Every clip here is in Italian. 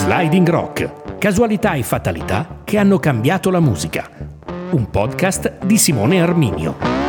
Sliding Rock, casualità e fatalità che hanno cambiato la musica. Un podcast di Simone Arminio.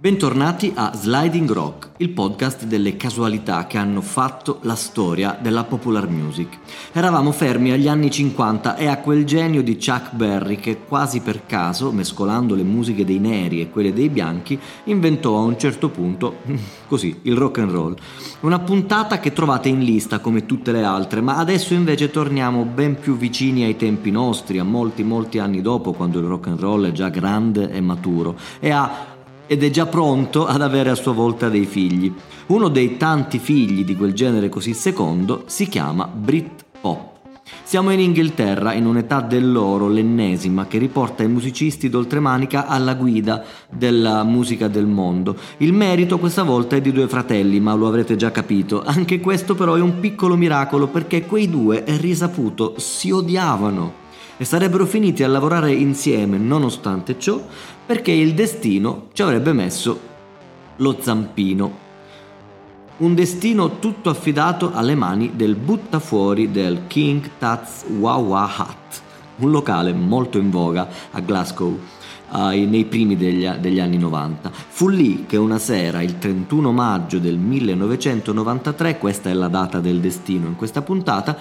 Bentornati a Sliding Rock, il podcast delle casualità che hanno fatto la storia della popular music. Eravamo fermi agli anni 50 e a quel genio di Chuck Berry che quasi per caso, mescolando le musiche dei neri e quelle dei bianchi, inventò a un certo punto, così, il rock and roll. Una puntata che trovate in lista come tutte le altre, ma adesso invece torniamo ben più vicini ai tempi nostri, a molti molti anni dopo, quando il rock and roll è già grande e maturo, e a ed è già pronto ad avere a sua volta dei figli. Uno dei tanti figli di quel genere così secondo si chiama Britpop. Siamo in Inghilterra, in un'età dell'oro, l'ennesima, che riporta i musicisti d'oltremanica alla guida della musica del mondo. Il merito questa volta è di due fratelli, ma lo avrete già capito. Anche questo però è un piccolo miracolo perché quei due, è risaputo, si odiavano e sarebbero finiti a lavorare insieme nonostante ciò perché il destino ci avrebbe messo lo zampino. Un destino tutto affidato alle mani del buttafuori del King Taz Wawa Hut, un locale molto in voga a Glasgow. Nei primi degli, degli, anni 90. Fu lì che una sera, il 31 maggio del 1993, questa è la data del destino in questa puntata,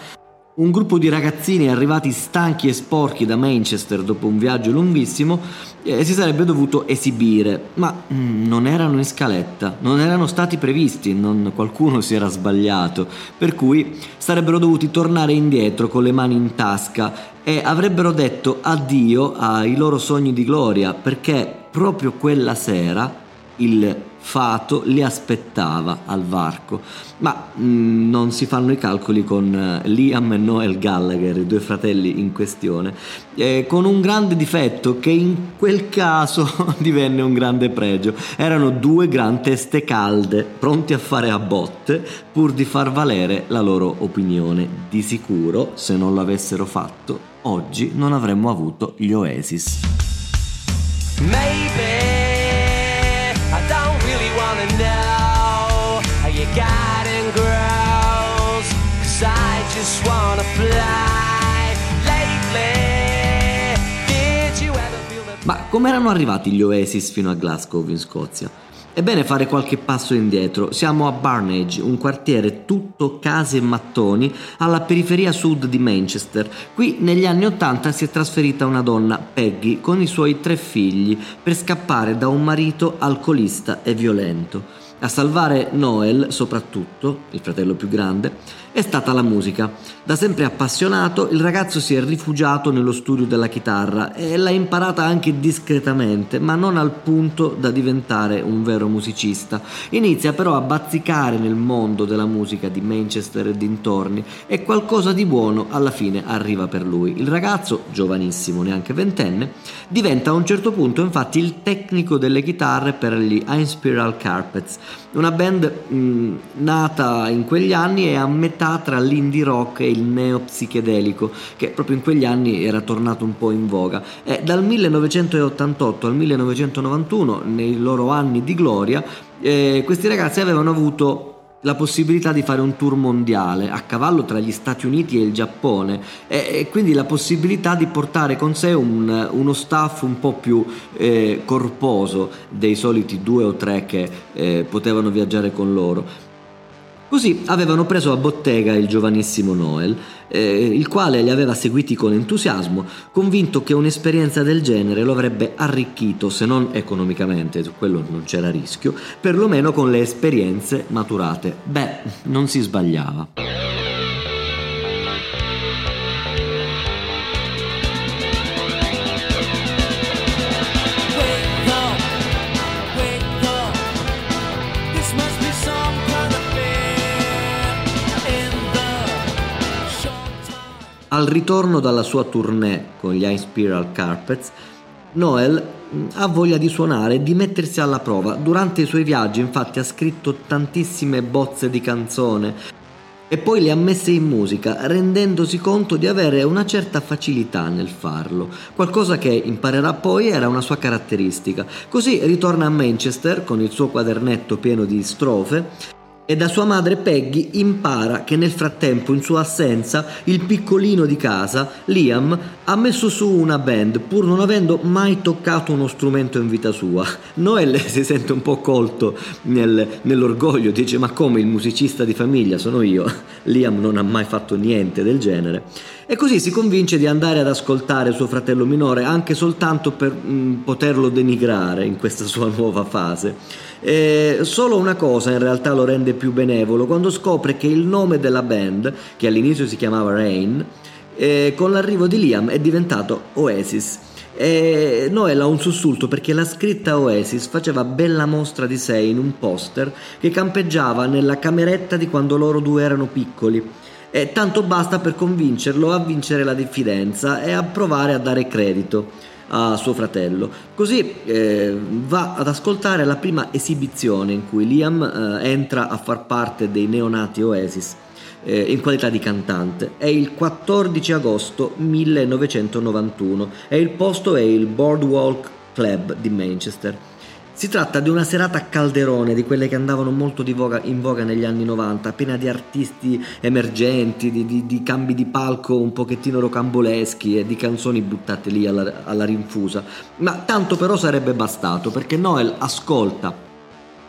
un gruppo di ragazzini arrivati stanchi e sporchi da Manchester dopo un viaggio lunghissimo eh, si sarebbe dovuto esibire, ma mm, non erano in scaletta, non erano stati previsti, non, qualcuno si era sbagliato, per cui sarebbero dovuti tornare indietro con le mani in tasca e avrebbero detto addio ai loro sogni di gloria perché proprio quella sera il fato li aspettava al varco. Ma mh, mm, non si fanno i calcoli con uh, Liam e Noel Gallagher, i due fratelli in questione, eh, con un grande difetto che in quel caso divenne un grande pregio. Erano due gran teste calde, pronti a fare a botte pur di far valere la loro opinione. Di sicuro, se non l'avessero fatto, oggi non avremmo avuto gli Oasis. Maybe Ma come erano arrivati gli Oasis fino a Glasgow in Scozia? È bene fare qualche passo indietro. Siamo a Barnage, un quartiere tutto case e mattoni alla periferia sud di Manchester. Qui negli anni Ottanta si è trasferita una donna, Peggy, con i suoi tre figli per scappare da un marito alcolista e violento. A salvare Noel, soprattutto, il fratello più grande, è stata la musica. Da sempre appassionato, il ragazzo si è rifugiato nello studio della chitarra e l'ha imparata anche discretamente, ma non al punto da diventare un vero musicista. Inizia però a bazzicare nel mondo della musica di Manchester e dintorni e qualcosa di buono alla fine arriva per lui. Il ragazzo, giovanissimo, neanche ventenne, diventa a un certo punto infatti il tecnico delle chitarre per gli Inspiral Carpets, una band mh, nata in quegli anni e a metà tra l'indie rock e il neo psichedelico, che proprio in quegli anni era tornato un po' in voga. E dal 1988 al 1991, nei loro anni di gloria, eh, questi ragazzi avevano avuto la possibilità di fare un tour mondiale a cavallo tra gli Stati Uniti e il Giappone e, e quindi la possibilità di portare con sé un, uno staff un po' più eh, corposo dei soliti due o tre che eh, potevano viaggiare con loro. Così avevano preso a bottega il giovanissimo Noel, eh, il quale li aveva seguiti con entusiasmo, convinto che un'esperienza del genere lo avrebbe arricchito, se non economicamente, quello non c'era rischio, perlomeno con le esperienze maturate. Beh, non si sbagliava. Al ritorno dalla sua tournée con gli Inspiral Carpets, Noel ha voglia di suonare e di mettersi alla prova. Durante i suoi viaggi infatti ha scritto tantissime bozze di canzone e poi le ha messe in musica, rendendosi conto di avere una certa facilità nel farlo, qualcosa che imparerà poi era una sua caratteristica. Così ritorna a Manchester con il suo quadernetto pieno di strofe e da sua madre Peggy impara che nel frattempo, in sua assenza, il piccolino di casa, Liam, ha messo su una band pur non avendo mai toccato uno strumento in vita sua. Noel si sente un po' colto nel, nell'orgoglio, dice ma come il musicista di famiglia sono io? Liam non ha mai fatto niente del genere. E così si convince di andare ad ascoltare suo fratello minore anche soltanto per mh, mm, poterlo denigrare in questa sua nuova fase. Eh, solo una cosa in realtà lo rende più benevolo, quando scopre che il nome della band, che all'inizio si chiamava Rain, eh, con l'arrivo di Liam è diventato Oasis. E Noel ha un sussulto perché la scritta Oasis faceva bella mostra di sé in un poster che campeggiava nella cameretta di quando loro due erano piccoli. E tanto basta per convincerlo a vincere la diffidenza e a provare a dare credito a suo fratello. Così eh, va ad ascoltare la prima esibizione in cui Liam eh, entra a far parte dei neonati Oasis eh, in qualità di cantante. È il 14 agosto 1991 e il posto è il Boardwalk Club di Manchester. Si tratta di una serata a calderone, di quelle che andavano molto voga, in voga negli anni 90, piena di artisti emergenti, di, di, di, cambi di palco un pochettino rocamboleschi e di canzoni buttate lì alla, alla rinfusa. Ma tanto però sarebbe bastato, perché Noel ascolta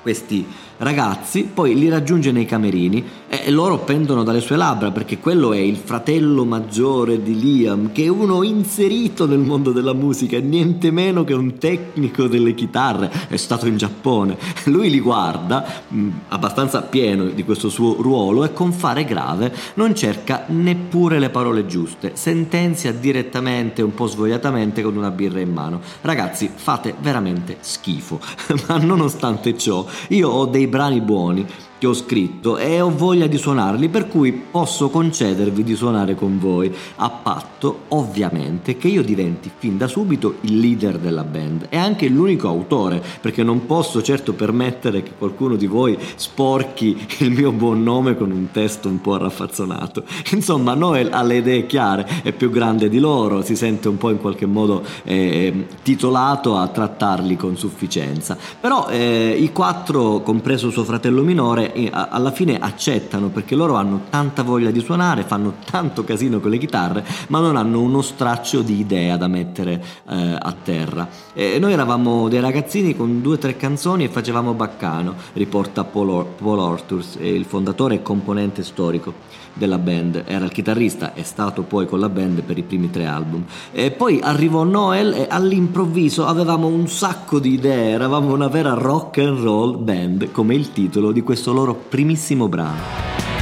questi ragazzi, poi li raggiunge nei camerini e loro pendono dalle sue labbra perché quello è il fratello maggiore di Liam, che è uno inserito nel mondo della musica, niente meno che un tecnico delle chitarre, è stato in Giappone. Lui li guarda, mh, abbastanza pieno di questo suo ruolo, e con fare grave non cerca neppure le parole giuste, sentenzia direttamente, un po' svogliatamente, con una birra in mano. Ragazzi, fate veramente schifo, ma nonostante ciò, io ho dei brani buoni che ho scritto e ho voglia di suonarli, per cui posso concedervi di suonare con voi, a patto ovviamente che io diventi fin da subito il leader della band e anche l'unico autore, perché non posso certo permettere che qualcuno di voi sporchi il mio buon nome con un testo un po' raffazzonato. Insomma, Noel ha le idee chiare, è più grande di loro, si sente un po' in qualche modo eh, titolato a trattarli con sufficienza. Però eh, i quattro, compreso suo fratello minore, alla fine accettano perché loro hanno tanta voglia di suonare, fanno tanto casino con le chitarre, ma non hanno uno straccio di idea da mettere eh, a terra. E noi eravamo dei ragazzini con due o tre canzoni e facevamo baccano, riporta Paul, Paul Orturs, il fondatore e componente storico della band, era il chitarrista, è stato poi con la band per i primi tre album. E poi arrivò Noel e all'improvviso avevamo un sacco di idee, eravamo una vera rock and roll band, come il titolo di questo loro primissimo brano.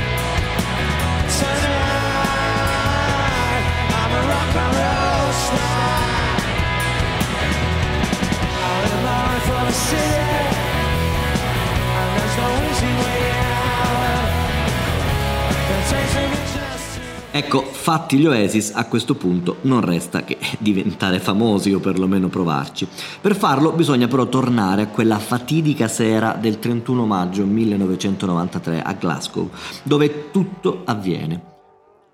Ecco, fatti gli Oasis, a questo punto non resta che diventare famosi o perlomeno provarci. Per farlo bisogna però tornare a quella fatidica sera del 31 maggio 1993 a Glasgow, dove tutto avviene.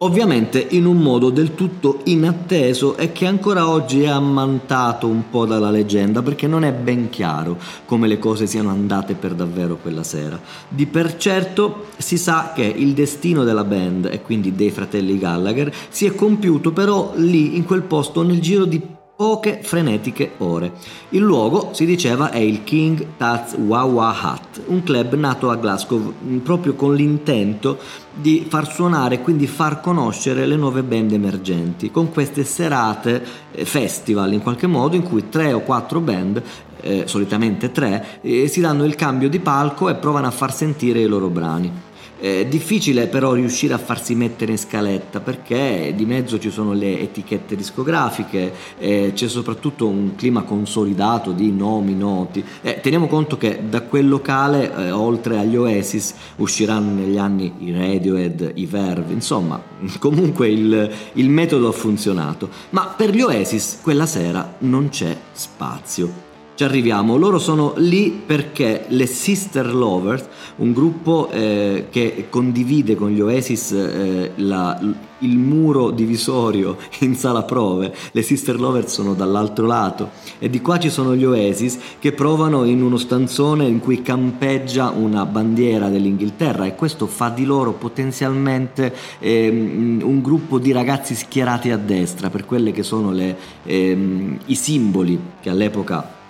Ovviamente in un modo del tutto inatteso e che ancora oggi è ammantato un po' dalla leggenda perché non è ben chiaro come le cose siano andate per davvero quella sera. Di per certo si sa che il destino della band e quindi dei fratelli Gallagher si è compiuto però lì in quel posto nel giro di poche frenetiche ore. Il luogo, si diceva, è il King Taz Wawa Hut, un club nato a Glasgow mm, proprio con l'intento di far suonare e quindi far conoscere le nuove band emergenti, con queste serate eh, festival in qualche modo in cui tre o quattro band eh, solitamente tre, eh, si danno il cambio di palco e provano a far sentire i loro brani. È difficile però riuscire a farsi mettere in scaletta perché di mezzo ci sono le etichette discografiche, eh, c'è soprattutto un clima consolidato di nomi noti. Eh, teniamo conto che da quel locale, eh, oltre agli Oasis, usciranno negli anni i Radiohead, i Verve, insomma, comunque il, il metodo ha funzionato. Ma per gli Oasis quella sera non c'è spazio. Ci arriviamo. Loro sono lì perché le Sister Lovers, un gruppo eh, che condivide con gli Oasis eh, la, il muro divisorio in sala prove, le Sister Lovers sono dall'altro lato e di qua ci sono gli Oasis che provano in uno stanzone in cui campeggia una bandiera dell'Inghilterra e questo fa di loro potenzialmente ehm, un gruppo di ragazzi schierati a destra per quelle che sono le, ehm, i simboli che all'epoca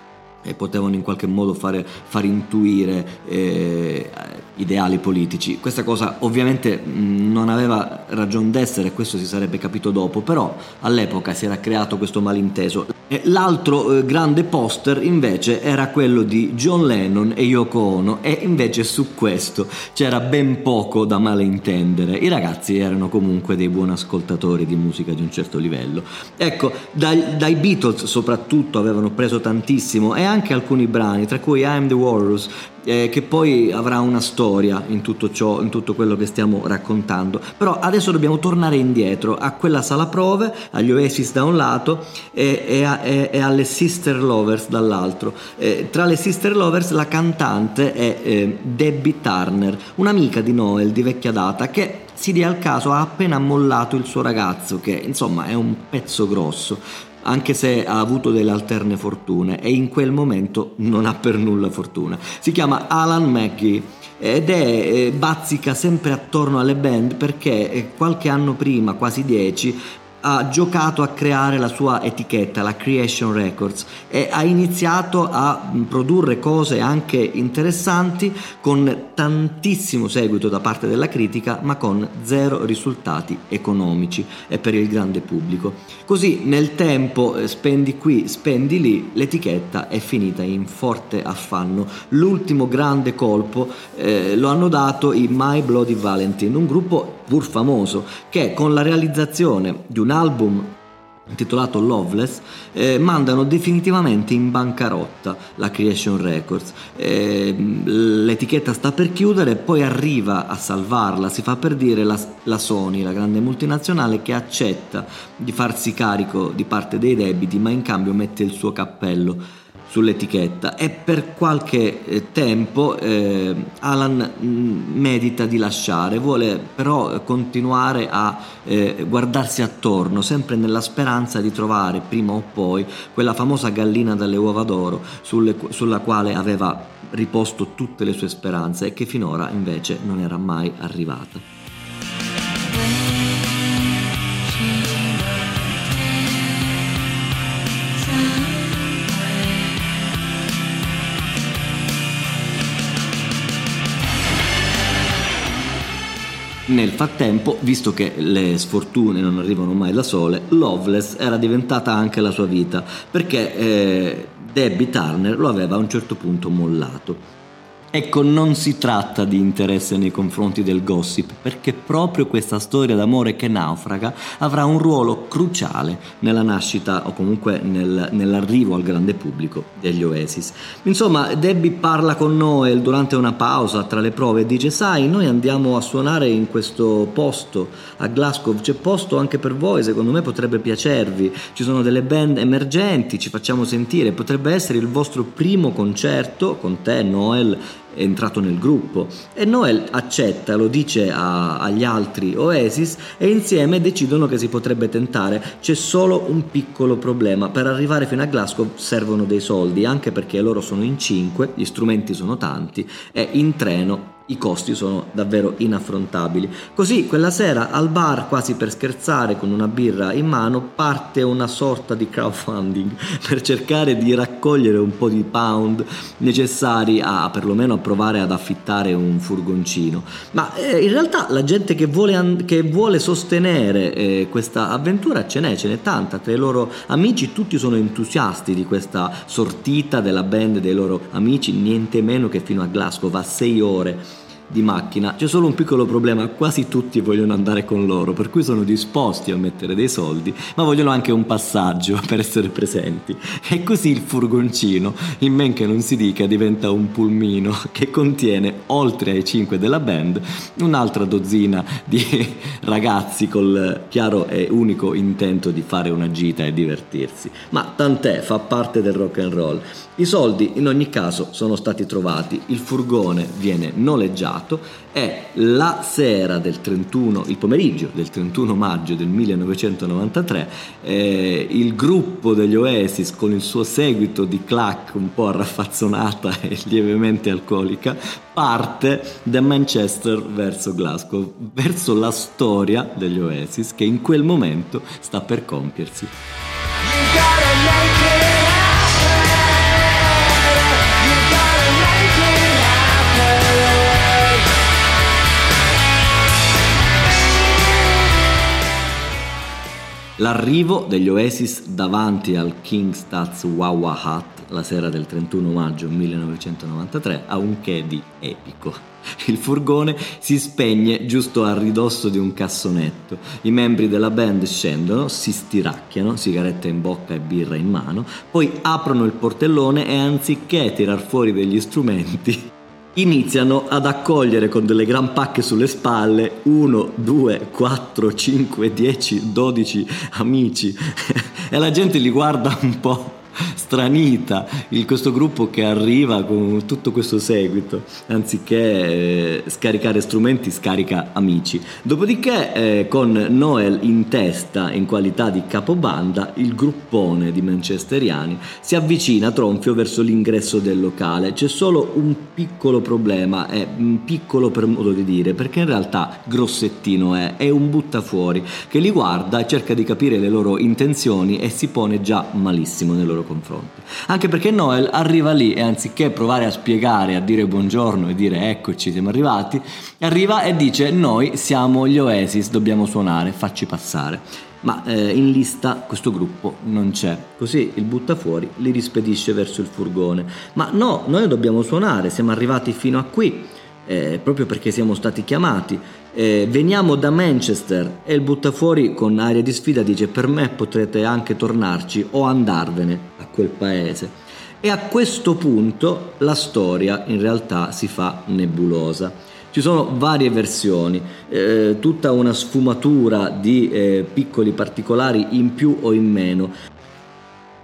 e potevano in qualche modo fare, far intuire eh, ideali politici. Questa cosa ovviamente non aveva ragione d'essere, questo si sarebbe capito dopo, però all'epoca si era creato questo malinteso. E l'altro eh, grande poster invece era quello di John Lennon e Yoko Ono e invece su questo c'era ben poco da malintendere. I ragazzi erano comunque dei buoni ascoltatori di musica di un certo livello. Ecco, dai, dai Beatles soprattutto avevano preso tantissimo e anche alcuni brani, tra cui I'm the Walrus, eh, che poi avrà una storia in tutto ciò, in tutto quello che stiamo raccontando. Però adesso dobbiamo tornare indietro a quella sala prove, agli Oasis da un lato e, e, a, e, e alle Sister Lovers dall'altro. Eh, tra le Sister Lovers la cantante è eh, Debbie Turner, un'amica di Noel di vecchia data che si dia al caso ha appena mollato il suo ragazzo che insomma è un pezzo grosso anche se ha avuto delle alterne fortune e in quel momento non ha per nulla fortuna. Si chiama Alan McGee ed è eh, bazzica sempre attorno alle band perché eh, qualche anno prima, quasi dieci, ha giocato a creare la sua etichetta, la Creation Records, e ha iniziato a produrre cose anche interessanti con tantissimo seguito da parte della critica, ma con zero risultati economici e per il grande pubblico. Così nel tempo eh, spendi qui, spendi lì, l'etichetta è finita in forte affanno. L'ultimo grande colpo eh, lo hanno dato i My Bloody Valentine, un gruppo pur famoso che con la realizzazione di un album intitolato Loveless, eh, mandano definitivamente in bancarotta la Creation Records. Eh, l'etichetta sta per chiudere, poi arriva a salvarla, si fa per dire la, la, Sony, la grande multinazionale, che accetta di farsi carico di parte dei debiti, ma in cambio mette il suo cappello sull'etichetta e per qualche eh, tempo eh, Alan mm, medita di lasciare, vuole però continuare a eh, guardarsi attorno, sempre nella speranza di trovare prima o poi quella famosa gallina dalle uova d'oro sulle, sulla quale aveva riposto tutte le sue speranze e che finora invece non era mai arrivata. Nel frattempo, visto che le sfortune non arrivano mai da sole, Loveless era diventata anche la sua vita, perché eh, Debbie Turner lo aveva a un certo punto mollato. Ecco, non si tratta di interesse nei confronti del gossip, perché proprio questa storia d'amore che naufraga avrà un ruolo cruciale nella nascita o comunque nel, nell'arrivo al grande pubblico degli Oasis. Insomma, Debbie parla con Noel durante una pausa tra le prove e dice: Sai, noi andiamo a suonare in questo posto a Glasgow, c'è posto anche per voi, secondo me potrebbe piacervi. Ci sono delle band emergenti, ci facciamo sentire, potrebbe essere il vostro primo concerto con te, Noel entrato nel gruppo e Noel accetta, lo dice a, agli altri Oasis e insieme decidono che si potrebbe tentare. C'è solo un piccolo problema, per arrivare fino a Glasgow servono dei soldi, anche perché loro sono in cinque, gli strumenti sono tanti e in treno i costi sono davvero inaffrontabili. Così quella sera al bar, quasi per scherzare, con una birra in mano, parte una sorta di crowdfunding per cercare di raccogliere un po' di pound necessari a perlomeno a provare ad affittare un furgoncino. Ma eh, in realtà la gente che vuole, che vuole sostenere eh, questa avventura ce n'è, ce n'è tanta. Tra i loro amici tutti sono entusiasti di questa sortita della band dei loro amici, niente meno che fino a Glasgow, va sei ore di macchina. C'è solo un piccolo problema, quasi tutti vogliono andare con loro, per cui sono disposti a mettere dei soldi, ma vogliono anche un passaggio per essere presenti. E così il furgoncino, in men che non si dica, diventa un pulmino che contiene, oltre ai cinque della band, un'altra dozzina di ragazzi col chiaro e unico intento di fare una gita e divertirsi. Ma tant'è, fa parte del rock and roll. I soldi in ogni caso sono stati trovati, il furgone viene noleggiato. E la sera del 31, il pomeriggio del 31 maggio del 1993, eh, il gruppo degli Oasis con il suo seguito di clack un po' raffazzonata e lievemente alcolica parte da Manchester verso Glasgow, verso la storia degli Oasis che in quel momento sta per compiersi. L'arrivo degli Oasis davanti al King Stats Wawa Hut la sera del 31 maggio 1993 ha un che di epico. Il furgone si spegne giusto a ridosso di un cassonetto. I membri della band scendono, si stiracchiano, sigaretta in bocca e birra in mano, poi aprono il portellone e anziché tirar fuori degli strumenti iniziano ad accogliere con delle gran pacche sulle spalle 1, 2, 4, 5, 10, 12 amici. E la gente li guarda un po' stranita il, questo gruppo che arriva con tutto questo seguito, anziché eh, scaricare strumenti scarica amici. Dopodiché eh, con Noel in testa in qualità di capobanda, il gruppone di manchesteriani si avvicina tronfio verso l'ingresso del locale. C'è solo un piccolo problema, è piccolo per modo di dire, perché in realtà grossettino è, è un buttafuori che li guarda cerca di capire le loro intenzioni e si pone già malissimo nei loro loro confronti. Anche perché Noel arriva lì e anziché provare a spiegare, a dire buongiorno e dire eccoci, siamo arrivati, arriva e dice noi siamo gli Oasis, dobbiamo suonare, facci passare. Ma eh, in lista questo gruppo non c'è. Così il buttafuori li rispedisce verso il furgone. Ma no, noi dobbiamo suonare, siamo arrivati fino a qui. Eh, proprio perché siamo stati chiamati eh, veniamo da Manchester e il buttafuori con aria di sfida dice per me potrete anche tornarci o andarvene a quel paese. E a questo punto la storia in realtà si fa nebulosa. Ci sono varie versioni, eh, tutta una sfumatura di eh, piccoli particolari in più o in meno.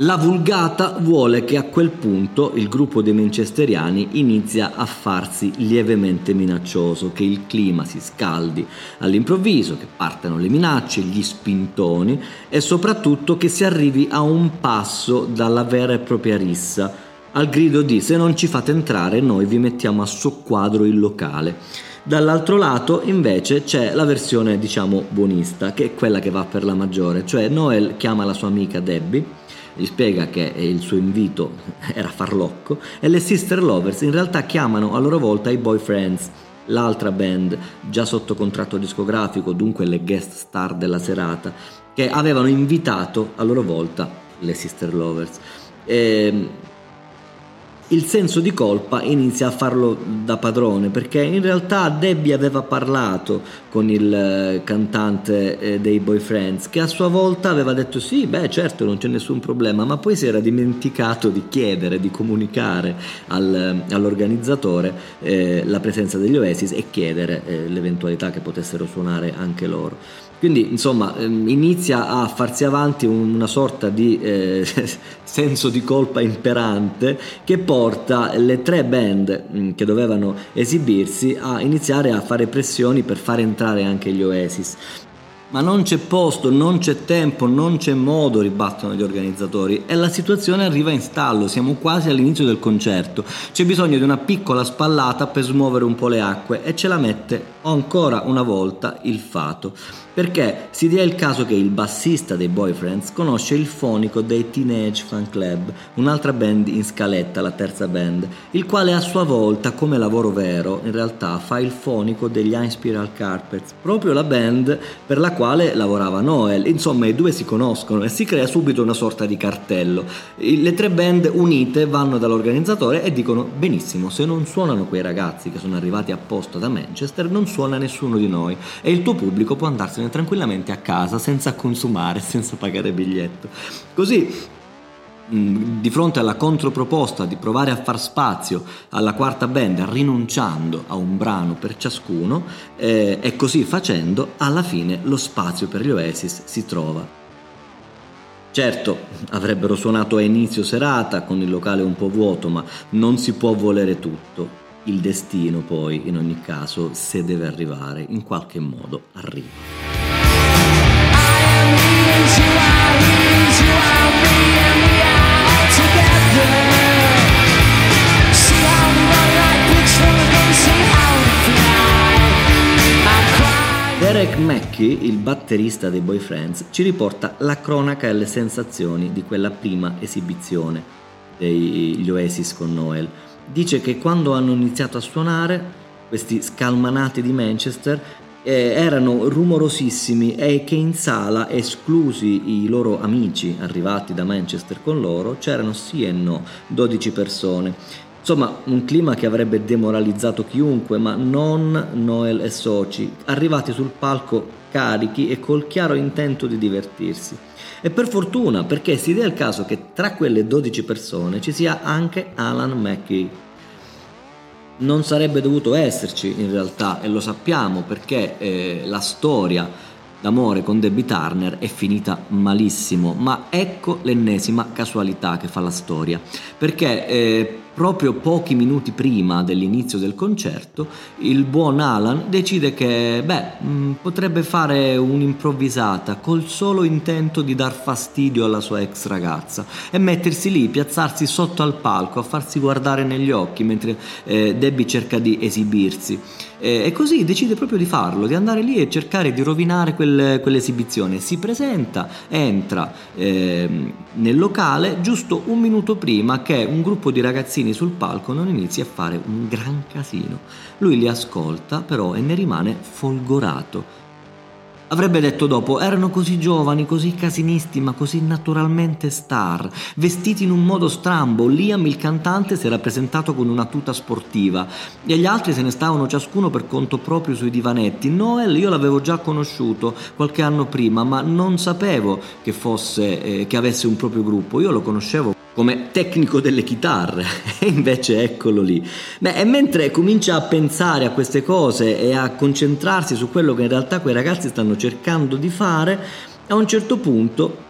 La vulgata vuole che a quel punto il gruppo dei manchesteriani inizia a farsi lievemente minaccioso, che il clima si scaldi all'improvviso, che partano le minacce, gli spintoni e soprattutto che si arrivi a un passo dalla vera e propria rissa, al grido di se non ci fate entrare noi vi mettiamo a soqquadro il locale. Dall'altro lato invece c'è la versione diciamo buonista, che è quella che va per la maggiore, cioè Noel chiama la sua amica Debbie gli spiega che il suo invito era farlocco e le Sister Lovers in realtà chiamano a loro volta i Boyfriends, l'altra band già sotto contratto discografico, dunque le guest star della serata, che avevano invitato a loro volta le Sister Lovers. E ehm, il senso di colpa inizia a farlo da padrone perché in realtà Debbie aveva parlato con il eh, cantante eh, dei Boyfriends che a sua volta aveva detto sì beh certo non c'è nessun problema ma poi si era dimenticato di chiedere di comunicare al, all'organizzatore eh, la presenza degli Oasis e chiedere eh, l'eventualità che potessero suonare anche loro quindi insomma ehm, inizia a farsi avanti una sorta di eh, senso di colpa imperante che porta le tre band mm, che dovevano esibirsi a iniziare a fare pressioni per far entrare anche gli Oasis. Ma non c'è posto, non c'è tempo, non c'è modo, ribattono gli organizzatori e la situazione arriva in stallo, siamo quasi all'inizio del concerto. C'è bisogno di una piccola spallata per smuovere un po' le acque e ce la mette ancora una volta il fato perché si dia il caso che il bassista dei Boyfriends conosce il fonico dei Teenage Fan Club, un'altra band in scaletta, la terza band, il quale a sua volta, come lavoro vero, in realtà fa il fonico degli High Spiral Carpets, proprio la band per la quale lavorava Noel. Insomma, i due si conoscono e si crea subito una sorta di cartello. Le tre band unite vanno dall'organizzatore e dicono: Benissimo, se non suonano quei ragazzi che sono arrivati apposta da Manchester, non suona nessuno di noi e il tuo pubblico può andarsene tranquillamente a casa senza consumare, senza pagare biglietto. Così di fronte alla controproposta di provare a far spazio alla quarta band rinunciando a un brano per ciascuno eh, e così facendo alla fine lo spazio per gli Oasis si trova. Certo, avrebbero suonato a inizio serata con il locale un po' vuoto, ma non si può volere tutto. Il destino poi, in ogni caso, se deve arrivare, in qualche modo arriva. Derek Mackey, il batterista dei Boyfriends, ci riporta la cronaca e le sensazioni di quella prima esibizione degli Oasis con Noel. Dice che quando hanno iniziato a suonare, questi scalmanati di Manchester eh, erano rumorosissimi e che in sala, esclusi i loro amici arrivati da Manchester con loro, c'erano sì e no 12 persone Insomma, un clima che avrebbe demoralizzato chiunque, ma non Noel e soci, arrivati sul palco carichi e col chiaro intento di divertirsi. E per fortuna, perché si dia il caso che tra quelle 12 persone ci sia anche Alan McGee. Non sarebbe dovuto esserci in realtà, e lo sappiamo perché eh, la storia d'amore con Debbie Turner è finita malissimo, ma ecco l'ennesima casualità che fa la storia, perché eh, proprio pochi minuti prima dell'inizio del concerto, il buon Alan decide che, beh, mm, potrebbe fare un'improvvisata col solo intento di dar fastidio alla sua ex ragazza e mettersi lì, piazzarsi sotto al palco, a farsi guardare negli occhi mentre eh, Debbie cerca di esibirsi. Eh, e così decide proprio di farlo, di andare lì e cercare di rovinare quel, quell'esibizione. Si presenta, entra eh, nel locale giusto un minuto prima che un gruppo di ragazzini sul palco non inizi a fare un gran casino. Lui li ascolta però e ne rimane folgorato. Avrebbe detto dopo, erano così giovani, così casinisti, ma così naturalmente star, vestiti in un modo strambo. Liam, il cantante, si era presentato con una tuta sportiva e gli altri se ne stavano ciascuno per conto proprio sui divanetti. Noel io l'avevo già conosciuto qualche anno prima, ma non sapevo che fosse, eh, che avesse un proprio gruppo. Io lo conoscevo come tecnico delle chitarre e invece eccolo lì. Beh, e mentre comincia a pensare a queste cose e a concentrarsi su quello che in realtà quei ragazzi stanno cercando di fare, a un certo punto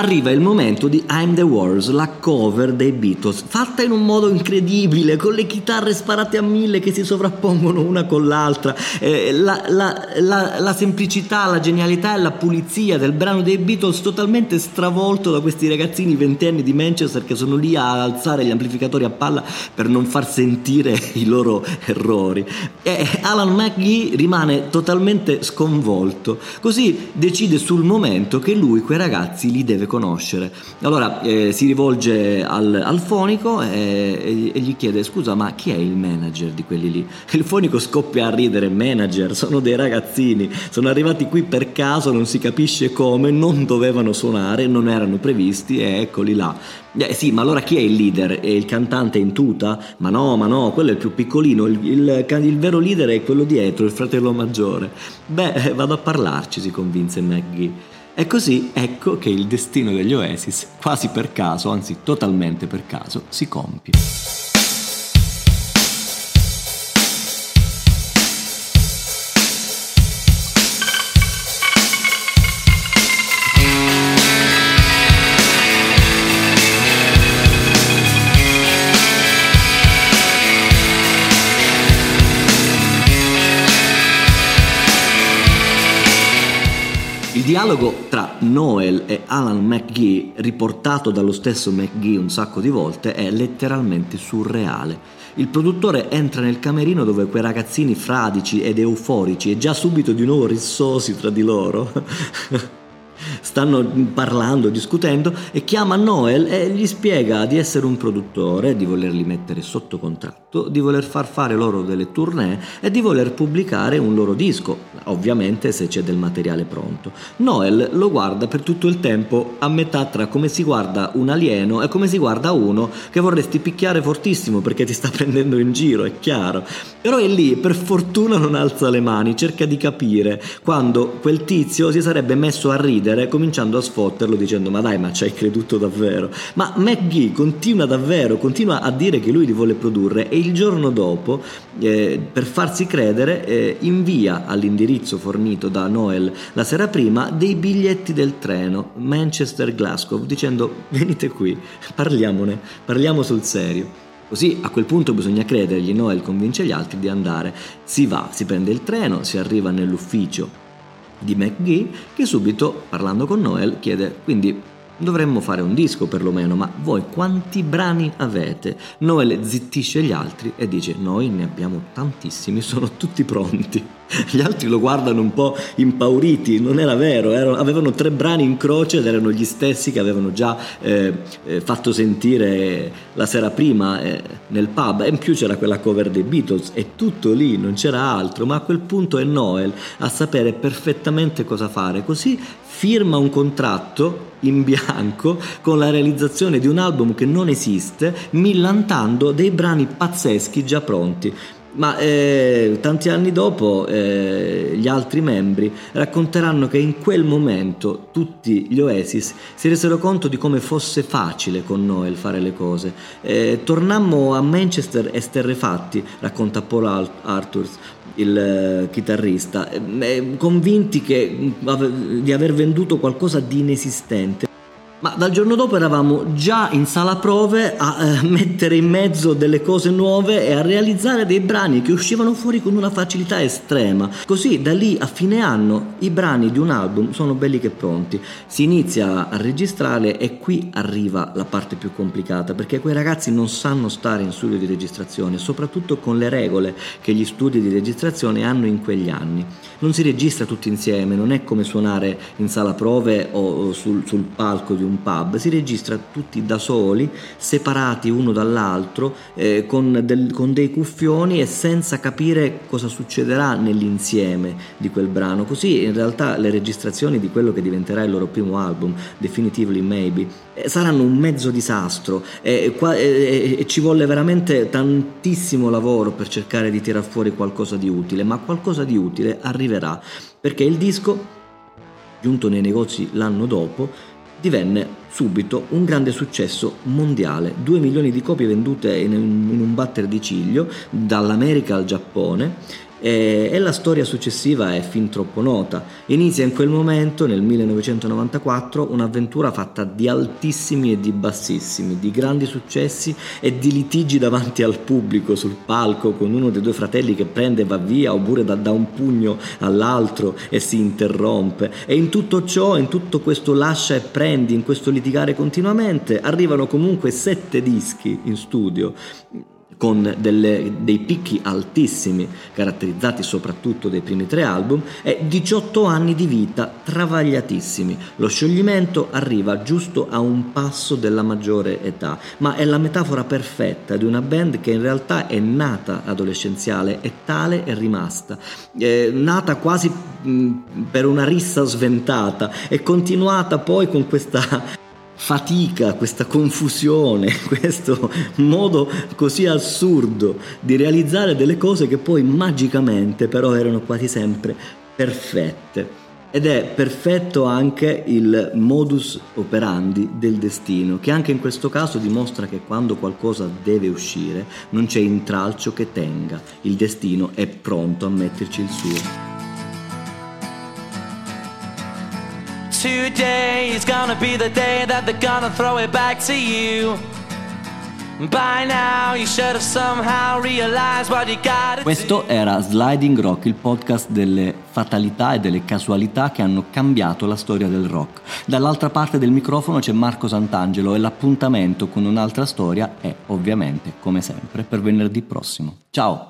arriva il momento di I'm the Wars, la cover dei Beatles, fatta in un modo incredibile, con le chitarre sparate a mille che si sovrappongono una con l'altra, eh, la, la, la, la, semplicità, la genialità e la pulizia del brano dei Beatles totalmente stravolto da questi ragazzini ventenni di Manchester che sono lì a alzare gli amplificatori a palla per non far sentire i loro errori. E Alan McGee rimane totalmente sconvolto, così decide sul momento che lui quei ragazzi li deve conoscere. Allora eh, si rivolge al, al fonico e, e, gli chiede scusa ma chi è il manager di quelli lì? Il fonico scoppia a ridere, manager, sono dei ragazzini, sono arrivati qui per caso, non si capisce come, non dovevano suonare, non erano previsti e eccoli là. Eh sì, ma allora chi è il leader? È il cantante in tuta? Ma no, ma no, quello è il più piccolino, il, il, il vero leader è quello dietro, il fratello maggiore. Beh, vado a parlarci, si convinse Maggie. E così ecco che il destino degli Oasis, quasi per caso, anzi totalmente per caso, si compie. Dialogo tra Noel e Alan McGee, riportato dallo stesso McGee un sacco di volte, è letteralmente surreale. Il produttore entra nel camerino dove quei ragazzini fradici ed euforici e già subito di nuovo rissosi tra di loro stanno parlando, discutendo e chiama Noel e gli spiega di essere un produttore, di volerli mettere sotto contratto, di voler far fare loro delle tournée e di voler pubblicare un loro disco. ovviamente se c'è del materiale pronto. Noel lo guarda per tutto il tempo a metà tra come si guarda un alieno e come si guarda uno che vorresti picchiare fortissimo perché ti sta prendendo in giro, è chiaro. Però è lì, per fortuna non alza le mani, cerca di capire quando quel tizio si sarebbe messo a ridere cominciando a sfotterlo dicendo ma dai ma ci hai creduto davvero. Ma McGee continua davvero, continua a dire che lui li vuole produrre e il giorno dopo eh, per farsi credere eh, invia all'indirizzo fornito da Noel la sera prima dei biglietti del treno Manchester-Glasgow dicendo venite qui, parliamone, parliamo sul serio. Così a quel punto bisogna credergli, Noel convince gli altri di andare. Si va, si prende il treno, si arriva nell'ufficio di McGee che subito, parlando con Noel, chiede quindi Dovremmo fare un disco perlomeno, ma voi quanti brani avete? Noel zittisce gli altri e dice noi ne abbiamo tantissimi, sono tutti pronti. Gli altri lo guardano un po' impauriti, non era vero, erano, avevano tre brani in croce ed erano gli stessi che avevano già eh, eh, fatto sentire la sera prima eh, nel pub. E in più c'era quella cover dei Beatles e tutto lì, non c'era altro, ma a quel punto è Noel a sapere perfettamente cosa fare, così firma un contratto in bianco con la realizzazione di un album che non esiste, millantando dei brani pazzeschi già pronti. Ma eh, tanti anni dopo eh, gli altri membri racconteranno che in quel momento tutti gli Oasis si resero conto di come fosse facile con Noel fare le cose. Eh, tornammo a Manchester esterrefatti, racconta Paul Arthurs, il eh, chitarrista, eh, convinti che, di aver venduto qualcosa di inesistente. Ma dal giorno dopo eravamo già in sala prove a eh, mettere in mezzo delle cose nuove e a realizzare dei brani che uscivano fuori con una facilità estrema. Così da lì a fine anno i brani di un album sono belli che pronti. Si inizia a registrare e qui arriva la parte più complicata perché quei ragazzi non sanno stare in studio di registrazione, soprattutto con le regole che gli studi di registrazione hanno in quegli anni. Non si registra tutti insieme, non è come suonare in sala prove o sul, sul palco di un un pub, si registra tutti da soli, separati uno dall'altro, eh, con, del, con dei cuffioni e senza capire cosa succederà nell'insieme di quel brano. Così in realtà le registrazioni di quello che diventerà il loro primo album, Definitively Maybe, eh, saranno un mezzo disastro e, e, e ci volle veramente tantissimo lavoro per cercare di tirar fuori qualcosa di utile, ma qualcosa di utile arriverà perché il disco giunto nei negozi l'anno dopo, divenne subito un grande successo mondiale, 2 milioni di copie vendute in un, batter di ciglio dall'America al Giappone e, e, la storia successiva è fin troppo nota. Inizia in quel momento, nel 1994, un'avventura fatta di altissimi e di bassissimi, di grandi successi e di litigi davanti al pubblico sul palco con uno dei due fratelli che prende e va via oppure da, da un pugno all'altro e si interrompe. E in tutto ciò, in tutto questo lascia e prendi, in questo litigare continuamente, arrivano comunque sette dischi in studio con delle, dei picchi altissimi, caratterizzati soprattutto dai primi tre album, e 18 anni di vita travagliatissimi. Lo scioglimento arriva giusto a un passo della maggiore età, ma è la metafora perfetta di una band che in realtà è nata adolescenziale e tale è rimasta, è nata quasi per una rissa sventata, è continuata poi con questa fatica, questa confusione, questo modo così assurdo di realizzare delle cose che poi magicamente però erano quasi sempre perfette. Ed è perfetto anche il modus operandi del destino, che anche in questo caso dimostra che quando qualcosa deve uscire non c'è intralcio che tenga, il destino è pronto a metterci il suo. Today is gonna be the day that they're gonna throw it back to you. By now you should have somehow realized what you got. Questo era Sliding Rock, il podcast delle fatalità e delle casualità che hanno cambiato la storia del rock. Dall'altra parte del microfono c'è Marco Sant'Angelo e l'appuntamento con un'altra storia è ovviamente, come sempre, per venerdì prossimo. Ciao!